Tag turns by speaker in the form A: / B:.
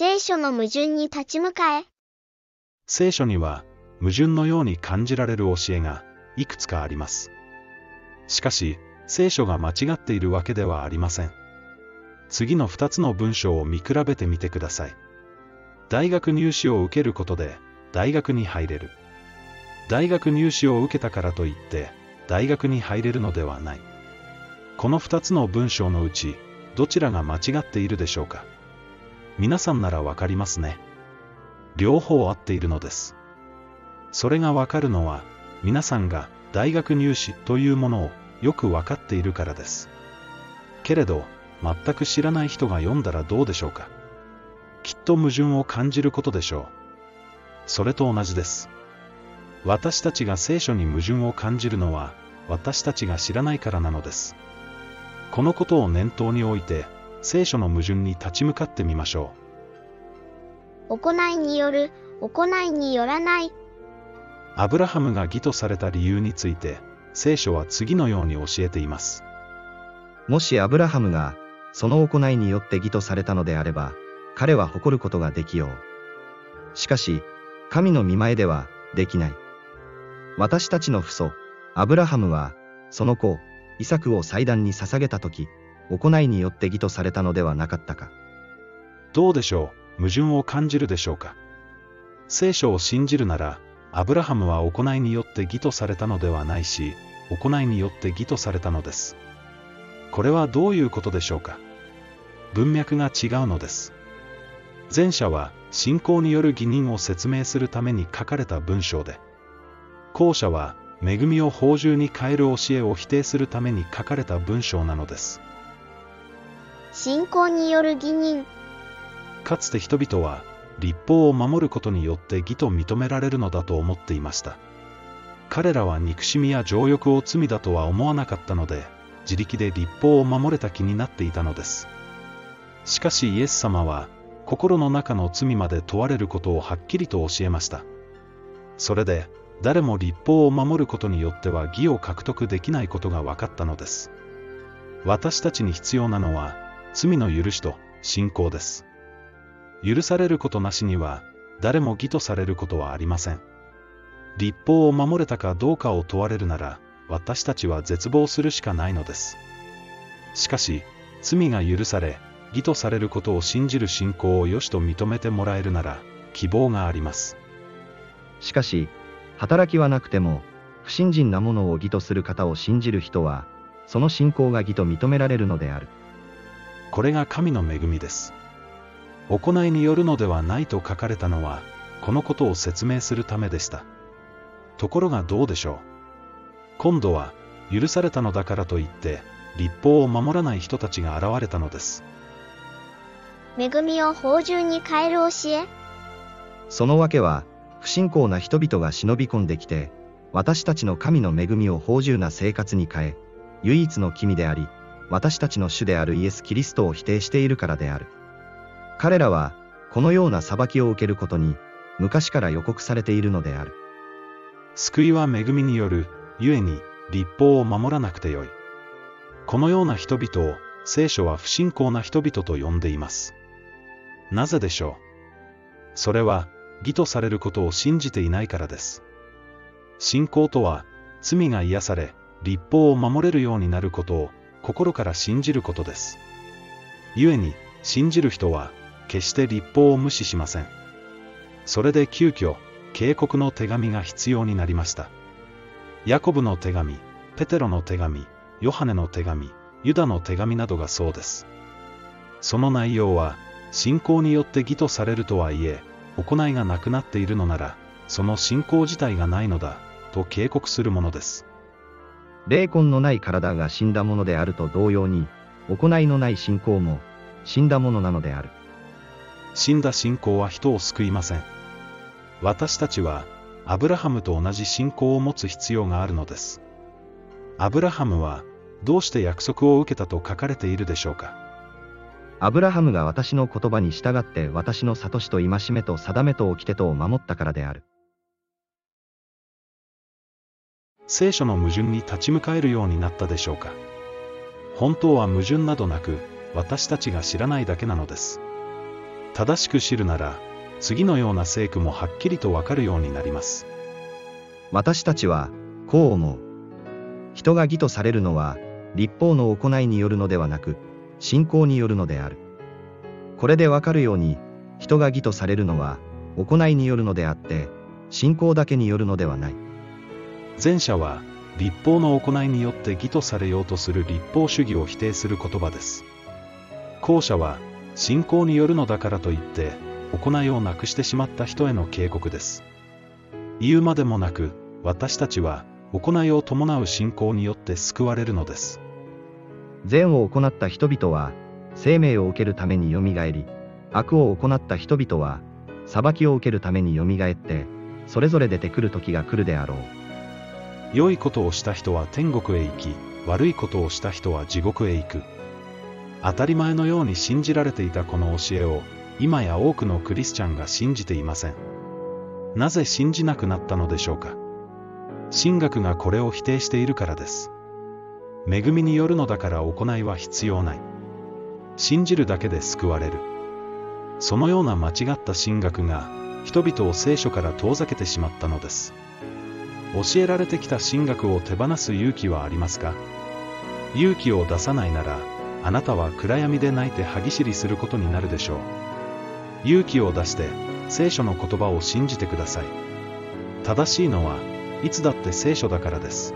A: 聖書の矛盾に立ち向かえ。
B: 聖書には矛盾のように感じられる教えがいくつかあります。しかし、聖書が間違っているわけではありません。次の2つの文章を見比べてみてください。大学入試を受けることで大学に入れる。大学入試を受けたからといって大学に入れるのではない。この2つの文章のうちどちらが間違っているでしょうか皆さんならわかりますね。両方合っているのです。それがわかるのは皆さんが大学入試というものをよくわかっているからです。けれど、全く知らない人が読んだらどうでしょうかきっと矛盾を感じることでしょう。それと同じです。私たちが聖書に矛盾を感じるのは、私たちが知らないからなのです。このことを念頭に置いて、聖書の矛盾に立ち向かってみましょ
A: 行いによる、行いによらない。
B: う。アブラハムが義とされた理由について、聖書は次のように教えています。
C: もしアブラハムが、その行いによって義とされたのであれば、彼は誇ることができよう。しかし、神の見前では、できない。私たちの父祖、アブラハムは、その子、イサクを祭壇に捧げたとき、行いによって義とされたのではなかったか。
B: どうでしょう？矛盾を感じるでしょうか？聖書を信じるなら、アブラハムは行いによって義とされたのではないし、行いによって義とされたのです。これはどういうことでしょうか？文脈が違うのです。前者は信仰による義人を説明するために書かれた文章で、後者は恵みを法獣に変える教えを否定するために書かれた文章なのです。
A: 信仰による義人。
B: かつて人々は立法を守ることによって義と認められるのだと思っていました。彼らは憎しみや情欲を罪だとは思わなかったので、自力で立法を守れた気になっていたのです。しかしイエス様は、心の中の罪まで問われることをはっきりと教えました。それで、誰も立法を守ることによっては義を獲得できないことが分かったのです。私たちに必要なのは、罪の許しと信仰です。許されることなしには、誰も義とされることはありません。立法を守れたかどうかを問われるなら、私たちは絶望するしかないのです。しかし、罪が許され、義とされることを信じる信仰を良しと認めてもらえるなら、希望があります。
C: しかし、働きはなくても、不信心なものを義とする方を信じる人は、その信仰が義と認められるのである。
B: これが神の恵みです。行いによるのではないと書かれたのは、このことを説明するためでした。ところがどうでしょう。今度は、許されたのだからといって、立法を守らない人たちが現れたのです。
A: 恵みを法獣に変える教え？
C: そのわけは、不信仰な人々が忍び込んできて、私たちの神の恵みを芳醇な生活に変え、唯一の君であり、私たちの主であるイエス・キリストを否定しているからである。彼らは、このような裁きを受けることに、昔から予告されているのである。
B: 救いは恵みによる、ゆえに、立法を守らなくてよい。このような人々を、聖書は不信仰な人々と呼んでいます。なぜでしょう？それは、義とされることを信じていないからです。信仰とは、罪が癒され、立法を守れるようになることを、心から信じることです。故に、信じる人は、決して立法を無視しません。それで急遽、警告の手紙が必要になりました。ヤコブの手紙、ペテロの手紙、ヨハネの手紙、ユダの手紙などがそうです。その内容は、信仰によって義とされるとはいえ、行いがなくなっているのなら、その信仰自体がないのだ、と警告するものです。
C: 霊魂のない体が死んだものであると同様に、行いのない信仰も、死んだものなのである。
B: 死んだ信仰は人を救いません。私たちは、アブラハムと同じ信仰を持つ必要があるのです。アブラハムは、どうして約束を受けたと書かれているでしょうか。
C: アブラハムが私の言葉に従って私の諭しと戒めと定めと掟とを守ったからである。
B: 聖書の矛盾に立ち向かえるようになったでしょうか。本当は矛盾などなく、私たちが知らないだけなのです。正しく知るなら、次のような聖句もはっきりとわかるようになります。
C: 私たちは、こう思う。人が義とされるのは、立法の行いによるのではなく、信仰によるのである。これでわかるように、人が義とされるのは、行いによるのであって、信仰だけによるのではない。
B: 前者は、立法の行いによって義とされようとする立法主義を否定する言葉です。後者は、信仰によるのだからといって、行いをなくしてしまった人への警告です。言うまでもなく、私たちは、行いを伴う信仰によって救われるのです。
C: 善を行った人々は、生命を受けるためによみがえり、悪を行った人々は、裁きを受けるためによみがえって、それぞれ出てくる時が来るであろう。
B: 良いことをした人は天国へ行き、悪いことをした人は地獄へ行く。当たり前のように信じられていたこの教えを、今や多くのクリスチャンが信じていません。なぜ信じなくなったのでしょうか神学がこれを否定しているからです。恵みによるのだから行いは必要ない。信じるだけで救われる。そのような間違った神学が、人々を聖書から遠ざけてしまったのです。教えられてきた神学を手放す勇気はありますか勇気を出さないなら、あなたは暗闇で泣いて歯ぎしりすることになるでしょう。勇気を出して、聖書の言葉を信じてください。正しいのは、いつだって聖書だからです。